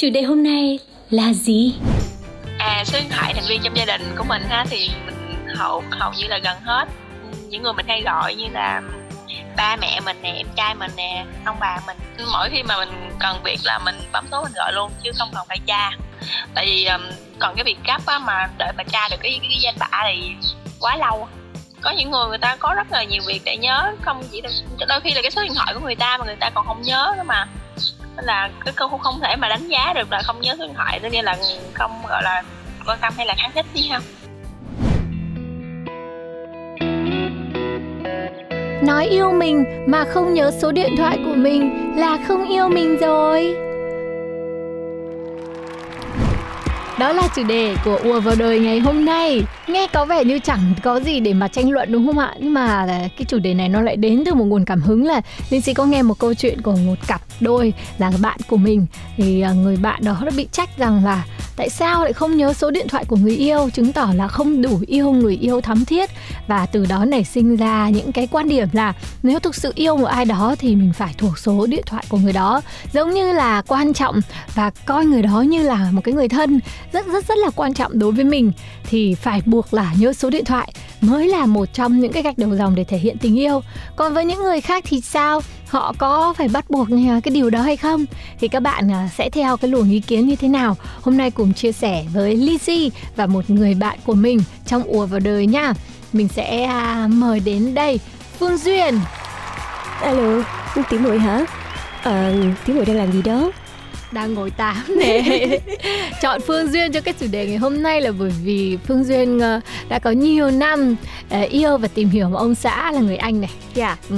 Chủ đề hôm nay là gì? à số điện thoại thành viên trong gia đình của mình ha thì mình hầu hầu như là gần hết. Những người mình hay gọi như là ba mẹ mình nè em trai mình nè ông bà mình. Mỗi khi mà mình cần việc là mình bấm số mình gọi luôn chứ không cần phải tra. Tại vì um, còn cái việc cấp á mà đợi mà tra được cái cái, cái danh bạ thì quá lâu. Có những người người ta có rất là nhiều việc để nhớ không chỉ là đôi khi là cái số điện thoại của người ta mà người ta còn không nhớ nữa mà nên là cái câu không thể mà đánh giá được là không nhớ số điện thoại tất nên là không, gọi là, quan tâm hay là kháng thích đi không Nói yêu mình mà không nhớ số điện thoại của mình là không yêu mình rồi. Đó là chủ đề của ùa vào đời ngày hôm nay. Nghe có vẻ như chẳng có gì để mà tranh luận đúng không ạ? Nhưng mà cái chủ đề này nó lại đến từ một nguồn cảm hứng là Linh Sĩ có nghe một câu chuyện của một cặp đôi là bạn của mình thì à, người bạn đó đã bị trách rằng là tại sao lại không nhớ số điện thoại của người yêu, chứng tỏ là không đủ yêu người yêu thắm thiết và từ đó nảy sinh ra những cái quan điểm là nếu thực sự yêu một ai đó thì mình phải thuộc số điện thoại của người đó giống như là quan trọng và coi người đó như là một cái người thân rất rất rất là quan trọng đối với mình thì phải buộc là nhớ số điện thoại mới là một trong những cái gạch đầu dòng để thể hiện tình yêu. Còn với những người khác thì sao? Họ có phải bắt buộc cái điều đó hay không? Thì các bạn à, sẽ theo cái luồng ý kiến như thế nào? Hôm nay cùng chia sẻ với Lizzy và một người bạn của mình trong ùa vào đời nha. Mình sẽ à, mời đến đây Phương Duyên. Alo, tiếng Mùi hả? à, tiếng Mùi đang làm gì đó? Đang ngồi tám nè chọn phương duyên cho cái chủ đề ngày hôm nay là bởi vì phương duyên ờ, đã có nhiều năm ờ, yêu và tìm hiểu ông xã là người anh này Dạ yeah. ừ,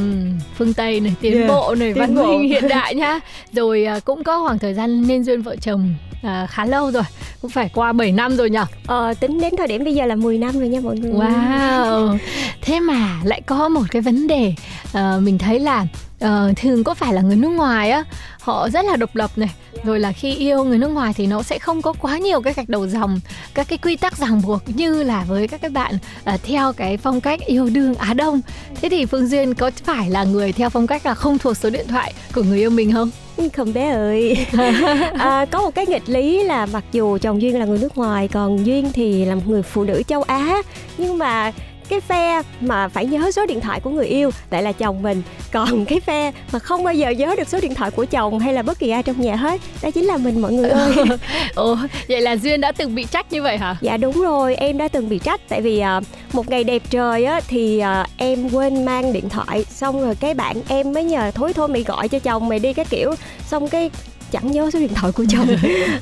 phương tây này tiến yeah. bộ này tiến văn bộ. minh hiện đại nhá rồi ờ, cũng có khoảng thời gian nên duyên vợ chồng à, khá lâu rồi cũng phải qua 7 năm rồi nhở Ờ, tính đến thời điểm bây giờ là 10 năm rồi nha mọi người Wow Thế mà lại có một cái vấn đề ờ, Mình thấy là ờ, thường có phải là người nước ngoài á Họ rất là độc lập này. Rồi là khi yêu người nước ngoài thì nó sẽ không có quá nhiều cái gạch đầu dòng Các cái quy tắc ràng buộc như là với các cái bạn ờ, theo cái phong cách yêu đương Á Đông. Thế thì Phương Duyên có phải là người theo phong cách là không thuộc số điện thoại của người yêu mình không? Không bé ơi. À, Có một cái nghịch lý là mặc dù chồng Duyên là người nước ngoài Còn Duyên thì là một người phụ nữ châu Á. Nhưng mà cái phe mà phải nhớ số điện thoại của người yêu lại là chồng mình. Còn cái phe mà không bao giờ nhớ được số điện thoại của chồng hay là bất kỳ ai trong nhà hết đó chính là mình mọi người ơi. Ồ, vậy là Duyên đã từng bị trách như vậy hả? dạ đúng rồi em đã từng bị trách. Tại vì à, một ngày đẹp trời á thì à, em quên mang điện thoại xong rồi cái bạn em mới nhờ thối thôi mày gọi cho chồng mày đi cái kiểu. Xong cái chẳng nhớ số điện thoại của chồng.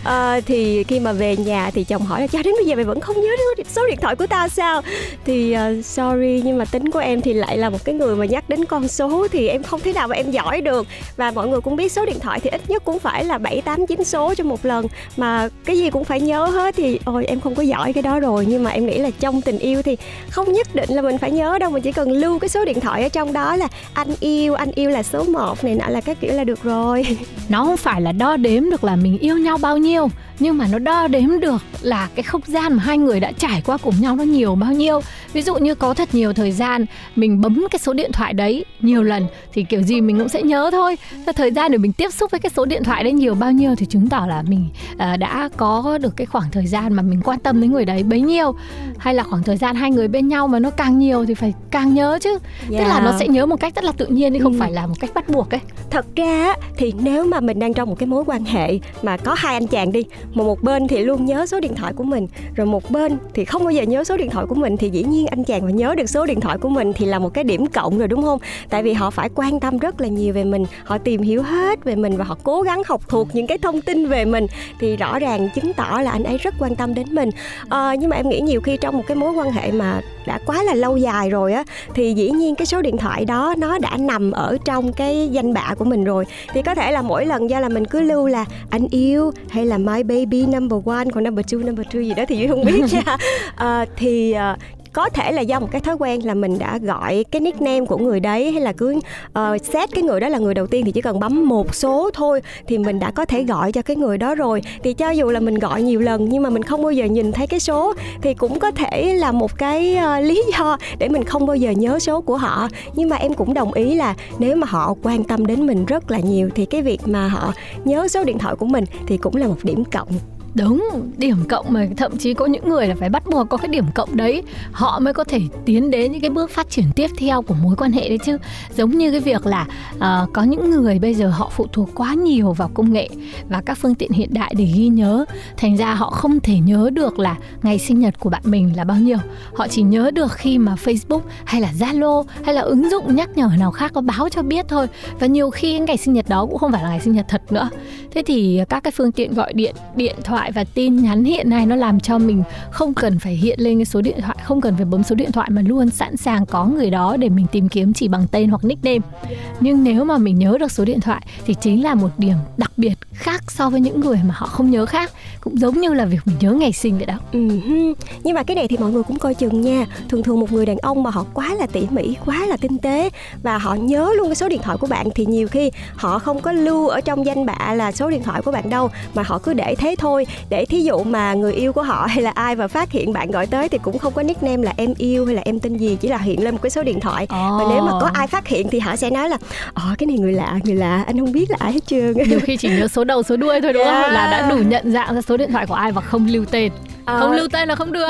Ờ, thì khi mà về nhà thì chồng hỏi là cho đến bây giờ mày vẫn không nhớ được số điện thoại của tao sao? Thì ờ, sorry nhưng mà tính của em thì lại là một cái người mà nhắc đến con số thì em không thể nào mà em giỏi được. Và mọi người cũng biết số điện thoại thì ít nhất cũng phải là bảy tám chín số trong một lần. Mà cái gì cũng phải nhớ hết thì ôi em không có giỏi cái đó rồi. Nhưng mà em nghĩ là trong tình yêu thì không nhất định là mình phải nhớ đâu mình chỉ cần lưu cái số điện thoại ở trong đó là anh yêu anh yêu là số 1 này nọ là cái kiểu là được rồi. Nó không phải là đo đếm được là mình yêu nhau bao nhiêu nhưng mà nó đo đếm được là cái không gian mà hai người đã trải qua cùng nhau nó nhiều bao nhiêu. Ví dụ như có thật nhiều thời gian mình bấm cái số điện thoại đấy nhiều lần thì kiểu gì mình cũng sẽ nhớ thôi. Thế thời gian để mình tiếp xúc với cái số điện thoại đấy nhiều bao nhiêu thì chứng tỏ là mình à, đã có được cái khoảng thời gian mà mình quan tâm đến người đấy bấy nhiêu. Hay là khoảng thời gian hai người bên nhau mà nó càng nhiều thì phải càng nhớ chứ. Tức là nó sẽ nhớ một cách rất là tự nhiên chứ không Ừ. phải là một cách bắt buộc ấy. Thật ra thì nếu mà mình đang trong một cái mối quan hệ mà có hai anh chàng đi mà một bên thì luôn nhớ số điện thoại của mình rồi một bên thì không bao giờ nhớ số điện thoại của mình thì dĩ nhiên anh chàng mà nhớ được số điện thoại của mình thì là một cái điểm cộng rồi đúng không? Tại vì họ phải quan tâm rất là nhiều về mình họ tìm hiểu hết về mình và họ cố gắng học thuộc những cái thông tin về mình thì rõ ràng chứng tỏ là anh ấy rất quan tâm đến mình. À, nhưng mà em nghĩ nhiều khi trong một cái mối quan hệ mà đã quá là lâu dài rồi á thì dĩ nhiên cái số điện thoại đó nó đã nằm ở trong cái danh bạ của mình rồi. Thì có thể là mỗi lần do là mình cứ lưu là anh yêu hay là my baby number one còn number two number three gì đó thì duy không biết nha. À, thì uh, có thể là do một cái thói quen là mình đã gọi cái nickname của người đấy hay là cứ uh, xét cái người đó là người đầu tiên thì chỉ cần bấm một số thôi thì mình đã có thể gọi cho cái người đó rồi. Thì cho dù là mình gọi nhiều lần nhưng mà mình không bao giờ nhìn thấy cái số thì cũng có thể là một cái uh, lý do để mình không bao giờ nhớ số của họ. Nhưng mà em cũng đồng ý là nếu mà họ quan tâm đến mình rất là nhiều thì cái việc mà họ nhớ số điện thoại của mình thì cũng là một điểm cộng. Đúng, điểm cộng mà thậm chí có những người là phải bắt buộc có cái điểm cộng đấy. Họ mới có thể tiến đến những cái bước phát triển tiếp theo của mối quan hệ đấy chứ. Giống như cái việc là uh, có những người bây giờ họ phụ thuộc quá nhiều vào công nghệ Và các phương tiện hiện đại để ghi nhớ. Thành ra họ không thể nhớ được là ngày sinh nhật của bạn mình là bao nhiêu. Họ chỉ nhớ được khi mà Facebook hay là Zalo hay là ứng dụng nhắc nhở nào khác có báo cho biết thôi. Và nhiều khi ngày sinh nhật đó cũng không phải là ngày sinh nhật thật nữa. Thế thì các cái phương tiện gọi điện, điện thoại thoại và tin nhắn hiện nay nó làm cho mình không cần phải hiện lên cái số điện thoại, không cần phải bấm số điện thoại mà luôn sẵn sàng có người đó để mình tìm kiếm chỉ bằng tên hoặc nickname. Nhưng nếu mà mình nhớ được số điện thoại thì chính là một điểm đặc biệt khác so với những người mà họ không nhớ khác cũng giống như là việc mình nhớ ngày sinh vậy đó ừ. nhưng mà cái này thì mọi người cũng coi chừng nha thường thường một người đàn ông mà họ quá là tỉ mỉ quá là tinh tế và họ nhớ luôn cái số điện thoại của bạn thì nhiều khi họ không có lưu ở trong danh bạ là số điện thoại của bạn đâu mà họ cứ để thế thôi để thí dụ mà người yêu của họ hay là ai mà phát hiện bạn gọi tới thì cũng không có nickname là em yêu hay là em tên gì chỉ là hiện lên một cái số điện thoại oh. và nếu mà có ai phát hiện thì họ sẽ nói là ờ cái này người lạ người lạ anh không biết là ai hết trơn nhiều khi chỉ nhớ số đầu số đuôi thôi đúng yeah. không là đã đủ nhận dạng ra số điện thoại của ai và không lưu tên à. không lưu tên là không được.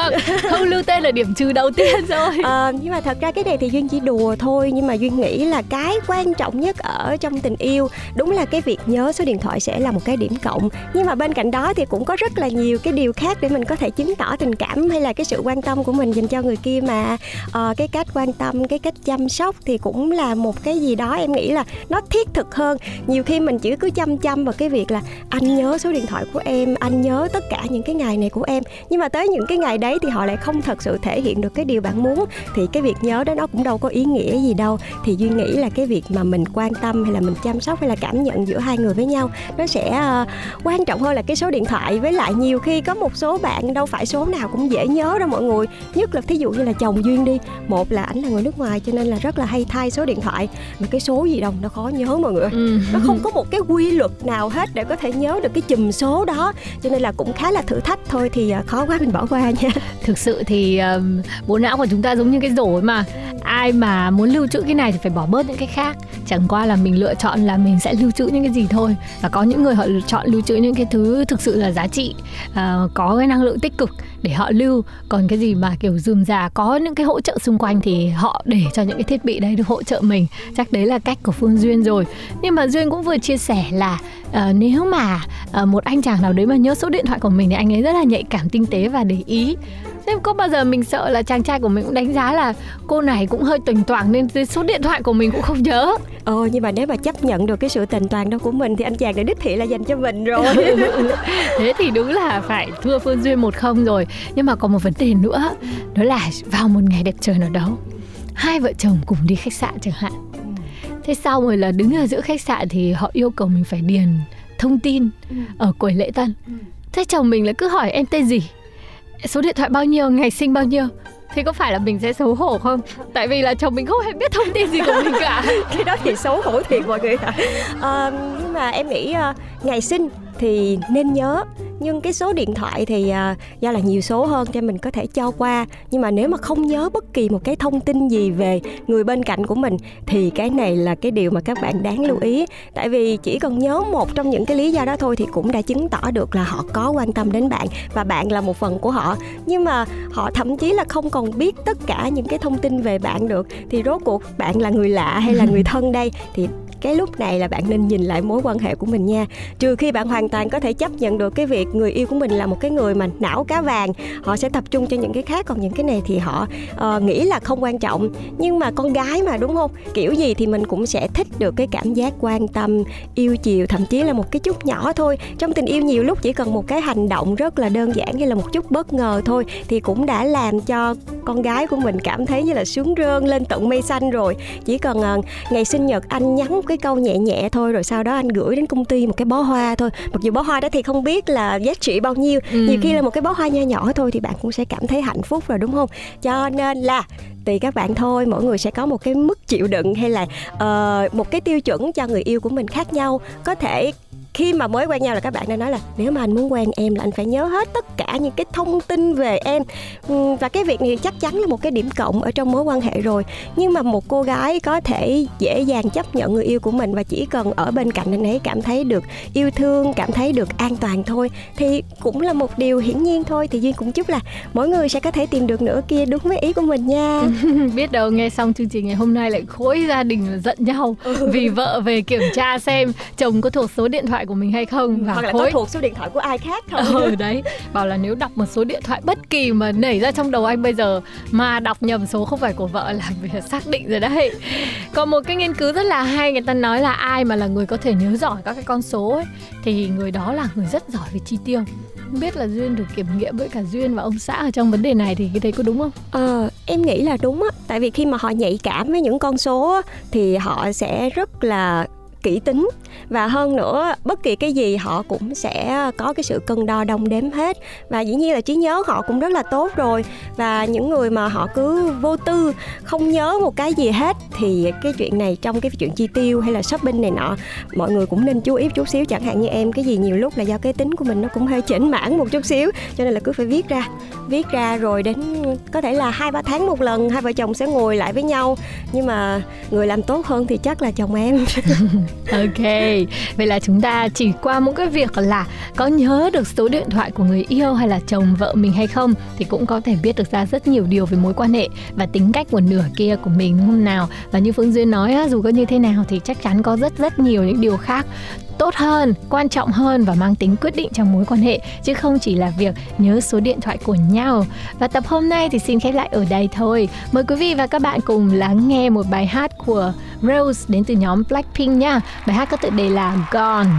Không lưu tên là điểm trừ đầu tiên rồi. À, nhưng mà thật ra cái này thì duyên chỉ đùa thôi nhưng mà duyên nghĩ là cái quan trọng nhất ở trong tình yêu đúng là cái việc nhớ số điện thoại sẽ là một cái điểm cộng. Nhưng mà bên cạnh đó thì cũng có rất là nhiều cái điều khác để mình có thể chứng tỏ tình cảm hay là cái sự quan tâm của mình dành cho người kia mà. À, cái cách quan tâm cái cách chăm sóc thì cũng là một cái gì đó em nghĩ là nó thiết thực hơn. Nhiều khi mình chỉ cứ chăm chăm vào cái việc là anh nhớ số điện thoại của em anh nhớ tất cả những cái ngày này của em nhưng mà tới những cái ngày đấy thì họ lại không thật sự thể hiện được cái điều bạn muốn. Thì cái việc nhớ đó nó cũng đâu có ý nghĩa gì đâu. Thì duy nghĩ là cái việc mà mình quan tâm hay là mình chăm sóc hay là cảm nhận giữa hai người với nhau nó sẽ uh, quan trọng hơn là cái số điện thoại. Với lại nhiều khi có một số bạn đâu phải số nào cũng dễ nhớ đâu mọi người. Nhất là thí dụ như là chồng duyên đi. Một là ảnh là người nước ngoài cho nên là rất là hay thay số điện thoại. Mà cái số gì đâu nó khó nhớ mọi người ừ. nó không có một cái quy luật nào hết để có thể nhớ được cái chùm số đó. Cho nên là cũng khá là thử thách thôi thì uh, khó quá mình bỏ qua nha. Thực sự thì um, bộ não của chúng ta giống như cái rổ mà. Ai mà muốn lưu trữ cái này thì phải bỏ bớt những cái khác. Chẳng qua là mình lựa chọn là mình sẽ lưu trữ những cái gì thôi. Và có những người họ chọn lưu trữ những cái thứ thực sự là giá trị uh, có cái năng lượng tích cực để họ lưu. Còn cái gì mà kiểu dườm già có những cái hỗ trợ xung quanh thì họ để cho những cái thiết bị đấy được hỗ trợ mình. Chắc đấy là cách của phương duyên rồi. Nhưng mà duyên cũng vừa chia sẻ là uh, nếu mà uh, một anh chàng nào đấy mà nhớ số điện thoại của mình thì anh ấy rất là nhạy cảm tinh tế và để ý. Thế có bao giờ mình sợ là chàng trai của mình cũng đánh giá là cô này cũng hơi tuỳnh toảng nên số điện thoại của mình cũng không nhớ? Ờ nhưng mà nếu mà chấp nhận được cái sự tình toàn đó của mình thì anh chàng đã đích thị là dành cho mình rồi. Thế thì đúng là phải thua Phương Duyên một không rồi. Nhưng mà còn một vấn đề nữa Đó là vào một ngày đẹp trời nào đó Hai vợ chồng cùng đi khách sạn chẳng hạn. Thế sau rồi là đứng ở giữa khách sạn thì họ yêu cầu mình phải điền thông tin ở quầy lễ tân. Thế chồng mình lại cứ hỏi em tên gì số điện thoại bao nhiêu ngày sinh bao nhiêu? Thì có phải là mình sẽ xấu hổ không? Tại vì là chồng mình không hề biết thông tin gì của mình cả. Cái đó thì xấu hổ thiệt mọi người ạ. À, nhưng mà em nghĩ uh, ngày sinh thì nên nhớ nhưng cái số điện thoại thì à, do là nhiều số hơn cho mình có thể cho qua. Nhưng mà nếu mà không nhớ bất kỳ một cái thông tin gì về người bên cạnh của mình thì cái này là cái điều mà các bạn đáng lưu ý. Tại vì chỉ cần nhớ một trong những cái lý do đó thôi thì cũng đã chứng tỏ được là họ có quan tâm đến bạn và bạn là một phần của họ. Nhưng mà họ thậm chí là không còn biết tất cả những cái thông tin về bạn được. Thì rốt cuộc bạn là người lạ hay là người thân đây thì cái lúc này là bạn nên nhìn lại mối quan hệ của mình nha. Trừ khi bạn hoàn toàn có thể chấp nhận được cái việc người yêu của mình là một cái người mà não cá vàng họ sẽ tập trung cho những cái khác còn những cái này thì họ uh, nghĩ là không quan trọng. Nhưng mà con gái mà đúng không? Kiểu gì thì mình cũng sẽ thích được cái cảm giác quan tâm yêu chiều thậm chí là một cái chút nhỏ thôi. Trong tình yêu nhiều lúc chỉ cần một cái hành động rất là đơn giản hay là một chút bất ngờ thôi thì cũng đã làm cho con gái của mình cảm thấy như là sướng rơn lên tận mây xanh rồi. Chỉ cần uh, ngày sinh nhật anh nhắn cái câu nhẹ nhẹ thôi rồi sau đó anh gửi đến công ty một cái bó hoa thôi. Mặc dù bó hoa đó thì không biết là giá trị bao nhiêu ừ. nhiều khi là một cái bó hoa nho nhỏ thôi thì bạn cũng sẽ cảm thấy hạnh phúc rồi đúng không? Cho nên là tùy các bạn thôi mỗi người sẽ có một cái mức chịu đựng hay là uh, một cái tiêu chuẩn cho người yêu của mình khác nhau. Có thể khi mà mới quen nhau là các bạn đã nói là nếu mà anh muốn quen em là anh phải nhớ hết tất cả những cái thông tin về em. Và cái việc này chắc chắn là một cái điểm cộng ở trong mối quan hệ rồi. Nhưng mà một cô gái có thể dễ dàng chấp nhận người yêu của mình và chỉ cần ở bên cạnh anh ấy cảm thấy được yêu thương cảm thấy được an toàn thôi thì cũng là một điều hiển nhiên thôi. Thì duyên cũng chúc là mỗi người sẽ có thể tìm được nửa kia đúng với ý của mình nha. Biết đâu nghe xong chương trình ngày hôm nay lại khối gia đình giận nhau ừ. vì vợ về kiểm tra xem chồng có thuộc số điện thoại của mình hay không và hoặc là khối... có thuộc số điện thoại của ai khác không ừ đấy. Bảo là nếu đọc một số điện thoại bất kỳ mà nảy ra trong đầu anh bây giờ mà đọc nhầm số không phải của vợ là phải xác định rồi đấy. Còn một cái nghiên cứu rất là hay người ta nói là ai mà là người có thể nhớ giỏi các cái con số ấy thì người đó là người rất giỏi về chi tiêu. Không biết là duyên được kiểm nghiệm với cả duyên và ông xã ở trong vấn đề này thì cái đấy có đúng không? Ờ em nghĩ là đúng á. Tại vì khi mà họ nhạy cảm với những con số á, thì họ sẽ rất là kỹ tính. Và hơn nữa, bất kỳ cái gì họ cũng sẽ có cái sự cân đo đong đếm hết. Và dĩ nhiên là trí nhớ họ cũng rất là tốt rồi. Và những người mà họ cứ vô tư, không nhớ một cái gì hết, thì cái chuyện này trong cái chuyện chi tiêu hay là shopping này nọ, mọi người cũng nên chú ý chút xíu. Chẳng hạn như em, cái gì nhiều lúc là do cái tính của mình nó cũng hơi chỉnh mãn một chút xíu, cho nên là cứ phải viết ra. Viết ra rồi đến có thể là hai, ba tháng một lần, hai vợ chồng sẽ ngồi lại với nhau. Nhưng mà người làm tốt hơn thì chắc là chồng em. ok vậy là chúng ta chỉ qua một cái việc là có nhớ được số điện thoại của người yêu hay là chồng vợ mình hay không thì cũng có thể biết được ra rất nhiều điều về mối quan hệ và tính cách của nửa kia của mình đúng không nào và như phương duyên nói dù có như thế nào thì chắc chắn có rất rất nhiều những điều khác tốt hơn, quan trọng hơn và mang tính quyết định trong mối quan hệ chứ không chỉ là việc nhớ số điện thoại của nhau. Và tập hôm nay thì xin khép lại ở đây thôi. Mời quý vị và các bạn cùng lắng nghe một bài hát của Rose đến từ nhóm Blackpink nha. Bài hát có tựa đề là Gone.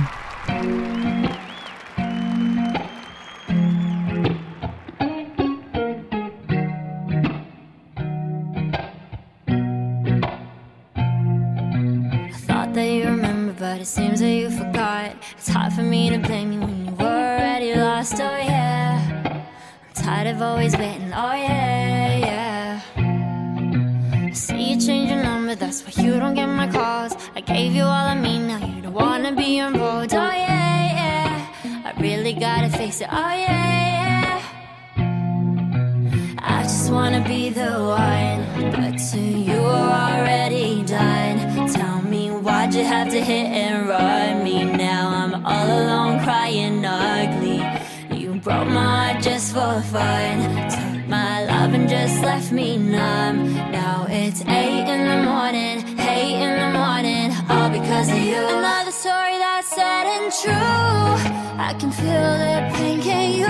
it seems that you forgot. It's hard for me to blame you when you were already lost. Oh yeah, I'm tired of always waiting. Oh yeah, yeah. I see you change your that's why you don't get my calls. I gave you all of me, now you don't wanna be involved. Oh yeah, yeah. I really gotta face it. Oh yeah, yeah. I just wanna be the one, but to you are already done. Tell me Why'd you have to hit and run me? Now I'm all alone crying ugly. You broke my heart just for fun. Took my love and just left me numb. It's eight in the morning, eight in the morning, all because of you. Another story that's sad and true. I can feel the pain, can you?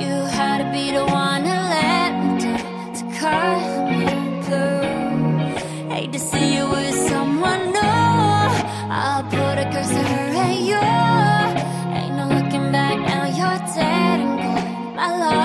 You had to be the one to let me down, to cut me through. Hate to see you with someone new. I'll put a curse on her and you. Ain't no looking back now, you're dead and gone. My love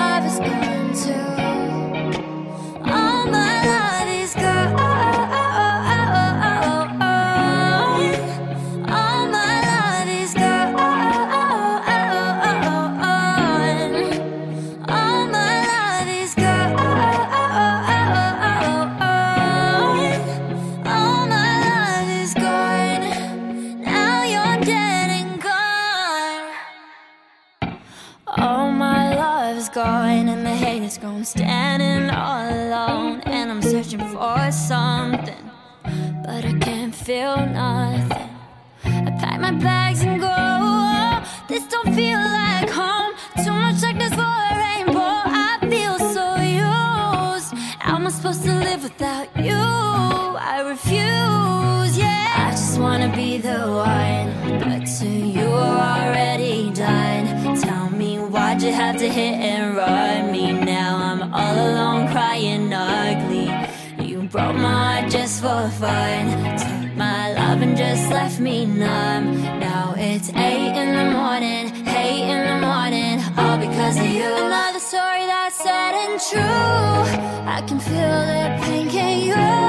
I'm standing all alone and I'm searching for something, but I can't feel nothing. I pack my bags and go. This don't feel like home. Too much darkness for a rainbow. I feel so used. How am I supposed to live without you? I refuse. Yeah, I just want hit and run me. Now I'm all alone crying ugly. You broke my heart just for fun. Took my love and just left me numb. Now it's eight in the morning, eight in the morning, all because of you. Another story that's sad and true. I can feel the pain, can you? You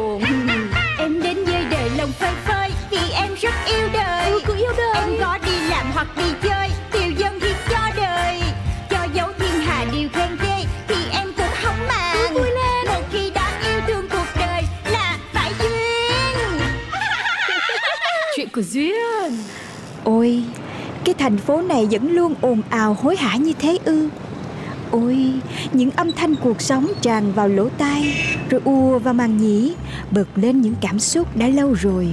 thành phố này vẫn luôn ồn ào hối hả như thế ư? Ôi, những âm thanh cuộc sống tràn vào lỗ tai Rồi ùa vào màng nhĩ Bật lên những cảm xúc đã lâu rồi.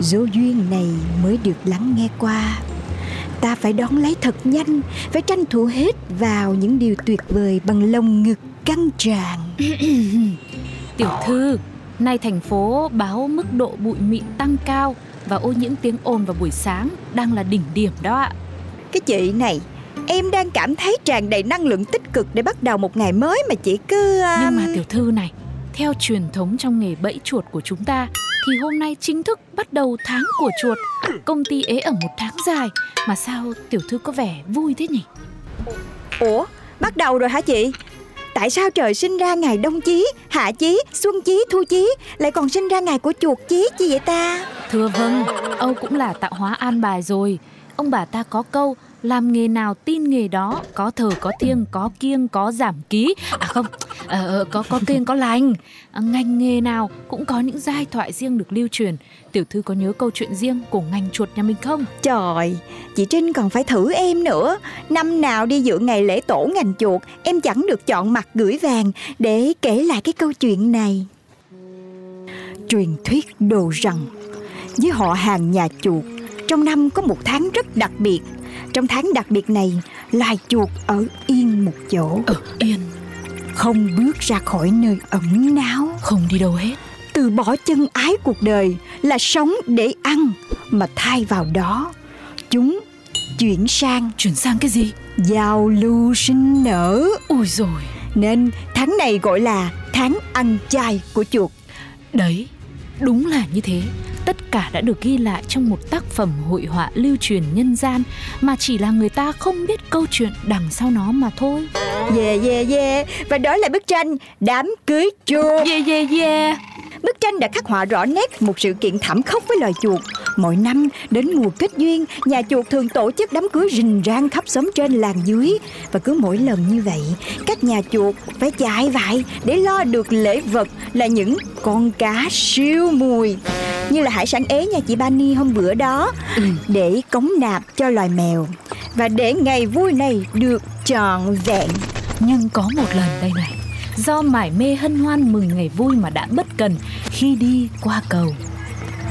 Dấu duyên này mới được lắng nghe qua. Ta phải đón lấy thật nhanh Phải tranh thủ hết vào những điều tuyệt vời Bằng lồng ngực căng tràn. Tiểu thư, nay thành phố báo mức độ bụi mịn tăng cao và ô nhiễm tiếng ồn vào buổi sáng đang là đỉnh điểm đó ạ. Cái chị này Em đang cảm thấy tràn đầy năng lượng tích cực Để bắt đầu một ngày mới mà chị cứ um, Nhưng mà tiểu thư này, theo truyền thống trong nghề bẫy chuột của chúng ta thì hôm nay chính thức bắt đầu tháng của chuột. Công ty ế ở một tháng dài mà sao tiểu thư có vẻ vui thế nhỉ? Ủa, bắt đầu rồi hả chị? Tại sao trời sinh ra ngày đông chí, hạ chí, xuân chí, thu chí Lại còn sinh ra ngày của chuột chí chi vậy ta? Thưa vâng, Âu cũng là tạo hóa an bài rồi. Ông bà ta có câu làm nghề nào tin nghề đó có thờ có thiêng có kiêng có giảm ký. À không ờ, ờ, có có kiêng có lành. À, ngành nghề nào cũng có những giai thoại riêng được lưu truyền. Tiểu thư có nhớ câu chuyện riêng của ngành chuột nhà mình không? Trời, chị Trinh còn phải thử em nữa. Năm nào đi dự ngày lễ tổ ngành chuột Em chẳng được chọn mặt gửi vàng Để kể lại cái câu chuyện này. Truyền thuyết đồ rằng Với họ hàng nhà chuột trong năm có một tháng rất đặc biệt. Trong tháng đặc biệt này Loài chuột ở yên một chỗ. Ở yên? Không bước ra khỏi nơi ẩn náu. Không đi đâu hết. Từ bỏ chân ái cuộc đời là sống để ăn mà thay vào đó chúng chuyển sang chuyển sang cái gì? Giao lưu sinh nở. Ui rồi nên tháng này gọi là tháng ăn chay của chuột. Đấy, đúng là như thế. Tất cả đã được ghi lại trong một tác phẩm hội họa lưu truyền nhân gian mà chỉ là người ta không biết câu chuyện đằng sau nó mà thôi. yeah yeah yeah và đó là bức tranh đám cưới chuột Yeah yeah yeah. Bức tranh đã khắc họa rõ nét một sự kiện thảm khốc với loài chuột. Mỗi năm đến mùa kết duyên, nhà chuột thường tổ chức đám cưới rình rang khắp xóm trên làng dưới. Và cứ mỗi lần như vậy, các nhà chuột phải chạy vại để lo được lễ vật là những con cá siêu mùi. Như là hải sản ế nhà chị Bani hôm bữa đó. Ừ. Để cống nạp cho loài mèo. Và để ngày vui này được trọn vẹn. Nhưng có một lần đây này Do mải mê hân hoan mừng ngày vui mà đã bất cần khi đi qua cầu.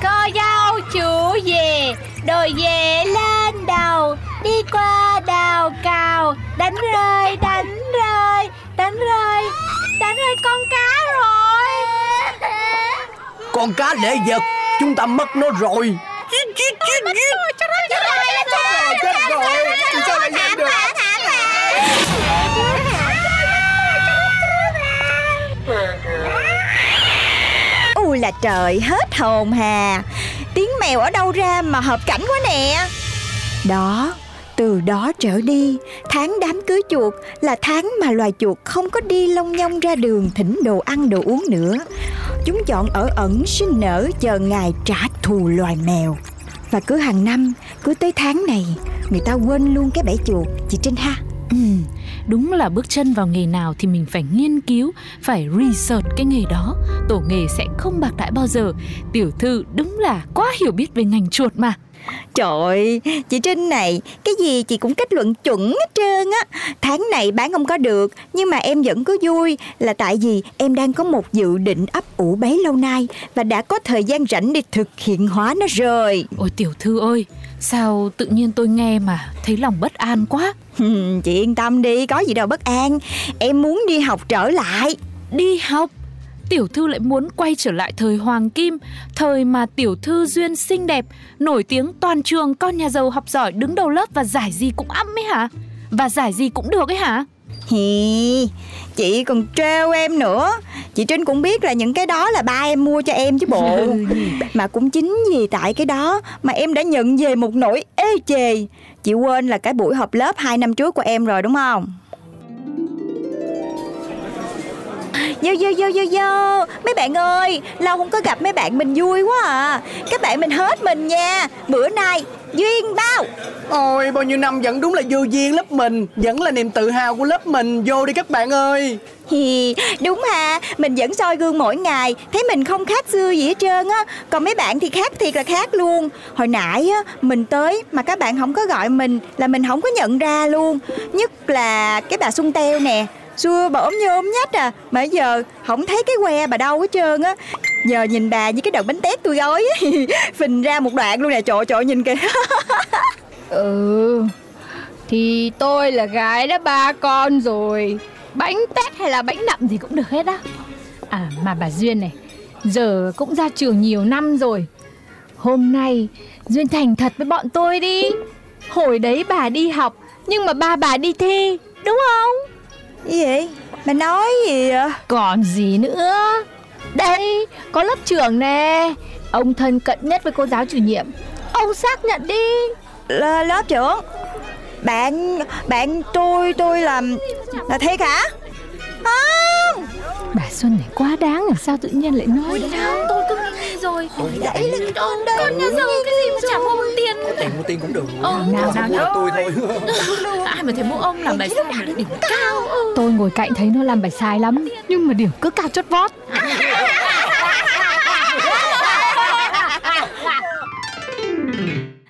Cô dâu chủ về Đồi về lên đầu Đi qua đào cào. Đánh rơi đánh rơi Đánh rơi Đánh rơi con cá rồi. Con cá lệ vật Chúng ta mất nó rồi. Chít chít chít chít Chết rồi chết rồi Sao lại vậy được. U là trời hết hồn hà. Tiếng mèo ở đâu ra mà hợp cảnh quá nè? Đó từ đó trở đi, tháng đám cưới chuột là tháng mà loài chuột không có đi long nhong ra đường thỉnh đồ ăn đồ uống nữa. Chúng chọn ở ẩn sinh nở chờ ngày trả thù loài mèo. Và cứ hàng năm, cứ tới tháng này, người ta quên luôn cái bẫy chuột, chị Trinh ha. Ừ, đúng là bước chân vào nghề nào thì mình phải nghiên cứu, phải research cái nghề đó. Tổ nghề sẽ không bạc đãi bao giờ. Tiểu thư đúng là quá hiểu biết về ngành chuột mà. Trời ơi, chị Trinh này, cái gì chị cũng kết luận chuẩn hết trơn á. Tháng này bán không có được, nhưng mà em vẫn có vui là tại vì em đang có một dự định ấp ủ bấy lâu nay và đã có thời gian rảnh để thực hiện hóa nó rồi. Ôi tiểu thư ơi, sao tự nhiên tôi nghe mà thấy lòng bất an quá. Chị yên tâm đi, có gì đâu bất an. Em muốn đi học trở lại. Đi học Tiểu thư lại muốn quay trở lại thời hoàng kim Thời mà tiểu thư duyên xinh đẹp Nổi tiếng toàn trường Con nhà giàu học giỏi đứng đầu lớp Và giải gì cũng ăm ấy hả Và giải gì cũng được ấy hả Hi, chị còn trêu em nữa. Chị Trinh cũng biết là những cái đó là ba em mua cho em chứ bộ. Mà cũng chính vì tại cái đó mà em đã nhận về một nỗi ê chề. Chị quên là cái buổi họp lớp 2 năm trước của em rồi đúng không? Vô vô vô vô vô. Mấy bạn ơi Lâu không có gặp mấy bạn mình vui quá à. Các bạn mình hết mình nha. Bữa nay Duyên bao. Ôi bao nhiêu năm vẫn đúng là vô duyên lớp mình Vẫn là niềm tự hào của lớp mình. Vô đi các bạn ơi. Hi, đúng ha, mình vẫn soi gương mỗi ngày. Thấy mình không khác xưa gì hết trơn á. Còn mấy bạn thì khác thiệt là khác luôn. Hồi nãy á, mình tới mà các bạn không có gọi mình Là mình không có nhận ra luôn. Nhất là cái bà Xuân Teo nè Xưa bà ốm như ốm nhách à. Mà giờ không thấy cái que bà đâu hết trơn á. Giờ nhìn bà với cái đợt bánh tét tôi gói á, Phình ra một đoạn luôn nè Trời trời nhìn kìa. Ừ Thì tôi là gái đã ba con rồi. Bánh tét hay là bánh nậm gì cũng được hết á. À mà bà Duyên này Giờ cũng ra trường nhiều năm rồi. Hôm nay Duyên thành thật với bọn tôi đi. Hồi đấy bà đi học Nhưng mà ba bà đi thi Đúng không? Gì vậy? Bà nói gì vậy? Còn gì nữa Đây có lớp trưởng nè Ông thân cận nhất với cô giáo chủ nhiệm Ông xác nhận đi L- lớp trưởng Bạn bạn tôi tôi làm là thiệt hả? Không Bà Xuân này quá đáng làm sao tự nhiên lại nói thế? Tôi cứ nghĩ rồi. Đấy là con đây Con nhà giàu cái gì mà chả mua tiền. Tiền mua tiền cũng được. Ờ, nào nào nào. Tôi thôi. Ai mà thấy mua ông làm bài sai mà lại đỉnh cao. ừ. Tôi ngồi cạnh thấy nó làm bài sai lắm Nhưng mà điểm cứ cao chót vót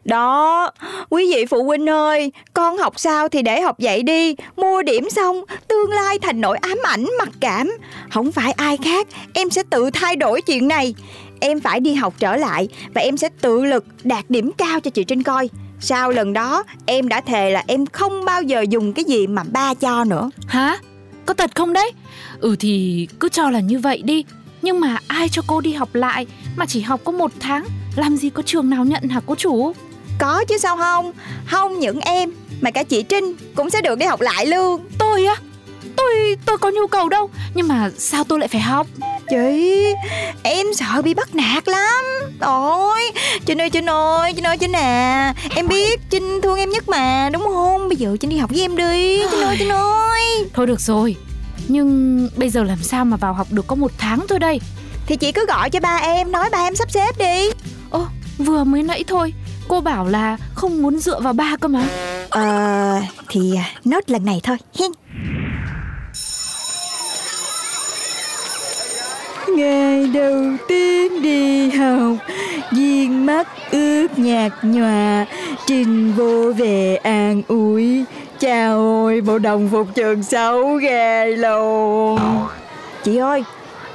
Đó, quý vị phụ huynh ơi, con học sao thì để học vậy đi, mua điểm xong, tương lai thành nỗi ám ảnh mặc cảm. Không phải ai khác, em sẽ tự thay đổi chuyện này. Em phải đi học trở lại và em sẽ tự lực đạt điểm cao cho chị Trinh coi. Sau lần đó, em đã thề là em không bao giờ dùng cái gì mà ba cho nữa. Hả? Có thật không đấy? Ừ thì cứ cho là như vậy đi Nhưng mà ai cho cô đi học lại Mà chỉ học có một tháng Làm gì có trường nào nhận hả cô chủ có chứ sao không? Không những em, mà cả chị Trinh cũng sẽ được đi học lại luôn. Tôi á? Tôi tôi có nhu cầu đâu. Nhưng mà sao tôi lại phải học? Chị, em sợ bị bắt nạt lắm. Ôi, Trinh ơi, Trinh ơi, Trinh ơi, Trinh à. Em biết Trinh thương em nhất mà, đúng không? Bây giờ Trinh đi học với em đi. Trinh ơi, Trinh ơi. Thôi được rồi. Nhưng bây giờ làm sao mà vào học được có một tháng thôi đây? Thì chị cứ gọi cho ba em, nói ba em sắp xếp đi. Ô vừa mới nãy thôi Cô bảo là không muốn dựa vào ba cơ mà. Ờ, thì à, nốt lần này thôi hen ngày đầu tiên đi học viên mắt ướt nhạt nhòa trình vô về an ủi. Chào ôi bộ đồng phục trường xấu ghê luôn. Chị ơi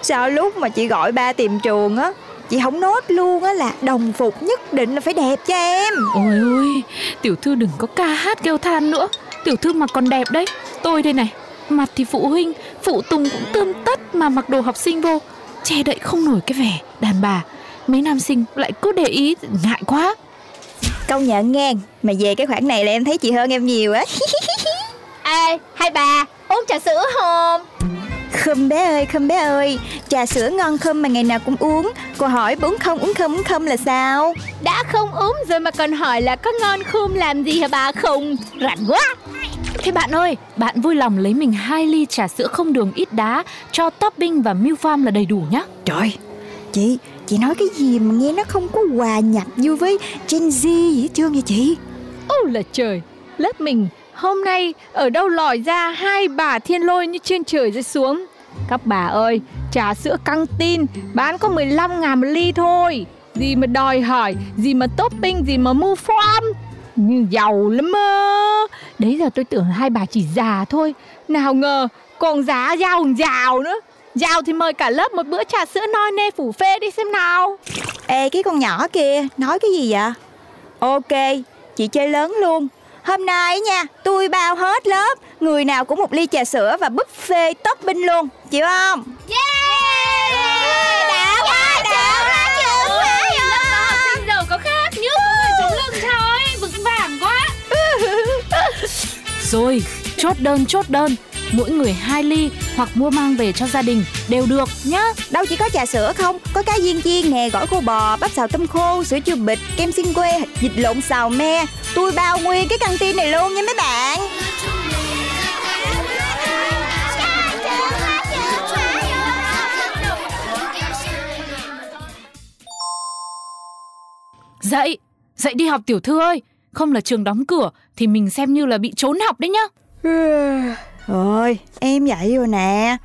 sao lúc mà chị gọi ba tìm trường á chị không nốt luôn á là đồng phục nhất định là phải đẹp cho em. Ôi ôi, tiểu thư đừng có ca hát kêu than nữa. Tiểu thư mà còn đẹp đấy. Tôi đây này, mặt thì phụ huynh Phụ tùng cũng tươm tất mà mặc đồ học sinh vô. Che đậy không nổi cái vẻ đàn bà. Mấy nam sinh lại cứ để ý Ngại quá. Công nhận nghe mà về cái khoản này là em thấy chị hơn em nhiều á. Ê, hai bà, uống trà sữa không? Khum bé ơi, khum bé ơi. Trà sữa ngon khum mà ngày nào cũng uống. Cô hỏi uống không, uống không, uống không là sao? Đã không uống rồi mà còn hỏi là có ngon khum làm gì hả bà không? Rảnh quá! Thế bạn ơi, bạn vui lòng lấy mình hai ly trà sữa không đường ít đá Cho topping và milk farm là đầy đủ nhá. Trời, chị, chị nói cái gì mà nghe nó không có hòa nhập vô với Gen Z gì hết trơn vậy chị? Ô là trời, lớp mình hôm nay ở đâu lòi ra hai bà thiên lôi như trên trời rơi xuống. Các bà ơi, trà sữa căng tin bán có 15 ngàn một ly thôi. Gì mà đòi hỏi, gì mà topping, gì mà mua form. Nhưng giàu lắm mơ. Đấy giờ tôi tưởng hai bà chỉ già thôi. Nào ngờ còn giá giàu giàu nữa. Giàu thì mời cả lớp một bữa trà sữa noi nê phủ phê đi xem nào. Ê, cái con nhỏ kia, nói cái gì vậy Ok, chị chơi lớn luôn Hôm nay nha, tôi bao hết lớp Người nào cũng một ly trà sữa và buffet topping luôn Chịu không? Yeah! Đã quá, đã quá, chưa quá sinh giàu có khác như người chống lưng thôi Vững vàng quá. Rồi, chốt đơn chốt đơn. Mỗi người hai ly hoặc mua mang về cho gia đình đều được nhá. Đâu chỉ có trà sữa không Có cá viên chiên nè, gỏi khô bò, bắp xào tôm khô, sữa chua bịch, kem xiên que, vịt lộn xào me. Tôi bao nguyên cái căng tin này luôn nha mấy bạn. Dậy, dậy đi học tiểu thư ơi. Không là trường đóng cửa thì mình xem như là bị trốn học đấy nhá Rồi, em dậy rồi nè.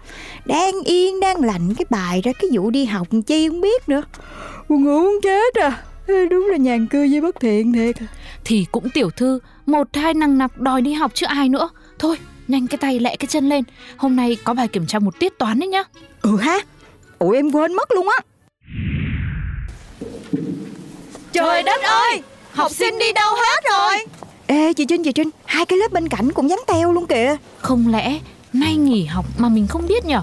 Đang yên, đang lạnh cái bài ra cái vụ đi học chi không biết nữa. Buồn ngủ muốn chết à. Ê, Đúng là nhàn cư với bất thiện thiệt. Thì cũng tiểu thư Một hai năng nặc đòi đi học chứ ai nữa. Thôi, nhanh cái tay lẹ cái chân lên. Hôm nay có bài kiểm tra một tiết toán đấy nhá. Ừ ha. Ủa em quên mất luôn á. Trời đất ơi! Học sinh đi đâu hết rồi Ê chị Trinh chị Trinh Hai cái lớp bên cạnh cũng dám teo luôn kìa. Không lẽ nay nghỉ học mà mình không biết nhở?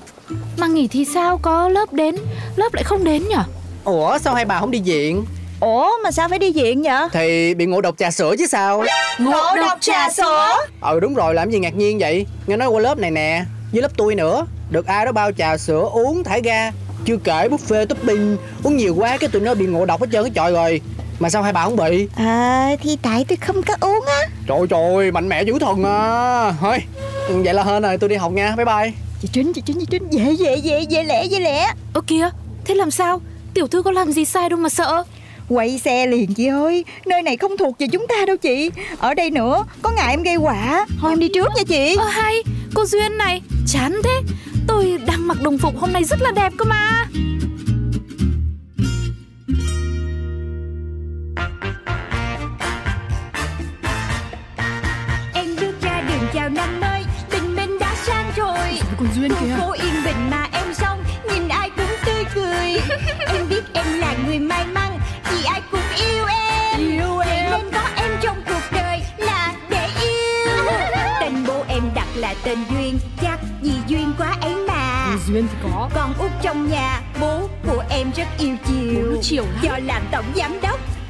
Mà nghỉ thì sao có lớp đến Lớp lại không đến nhở? Ủa sao hai bà không đi viện? Ủa mà sao phải đi viện vậy Thì bị ngộ độc trà sữa chứ sao? Ngộ độc trà sữa? Ừ đúng rồi làm gì ngạc nhiên vậy? Nghe nói qua lớp này nè Với lớp tôi nữa. Được ai đó bao trà sữa uống thải ga. Chưa kể buffet topping Uống nhiều quá cái tụi nó bị ngộ độc hết trơn cái trọi rồi Mà sao hai bà không bị? À thì tại tôi không có uống á. Trời trời mạnh mẽ dữ thần à. Thôi ừ, Vậy là hên rồi tôi đi học nha. Bye bye. Chị Trinh chị Trinh chị Trinh. Về về về về lẹ về lẹ Ơ kìa, thế làm sao? Tiểu thư có làm gì sai đâu mà sợ. Quay xe liền chị ơi. Nơi này không thuộc về chúng ta đâu chị. Ở đây nữa Có ngại em gây quả. Thôi em đi trước nha chị. Ơ hay, cô Duyên này Chán thế. Tôi đang mặc đồng phục hôm nay rất là đẹp cơ mà Duyên Khu phố yên bình mà em sống Nhìn ai cũng tươi cười. Em biết em là người may mắn Vì ai cũng yêu em. Yêu em. Nên có em trong cuộc đời là để yêu. Tên bố em đặt là tên Duyên Chắc vì duyên quá ấy mà. Duyên thì có. Con út trong nhà Bố của em rất yêu chiều. Chiều lắm. Do làm tổng giám đốc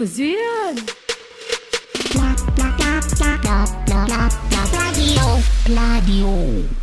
Diskussion. Pladio. Pladio.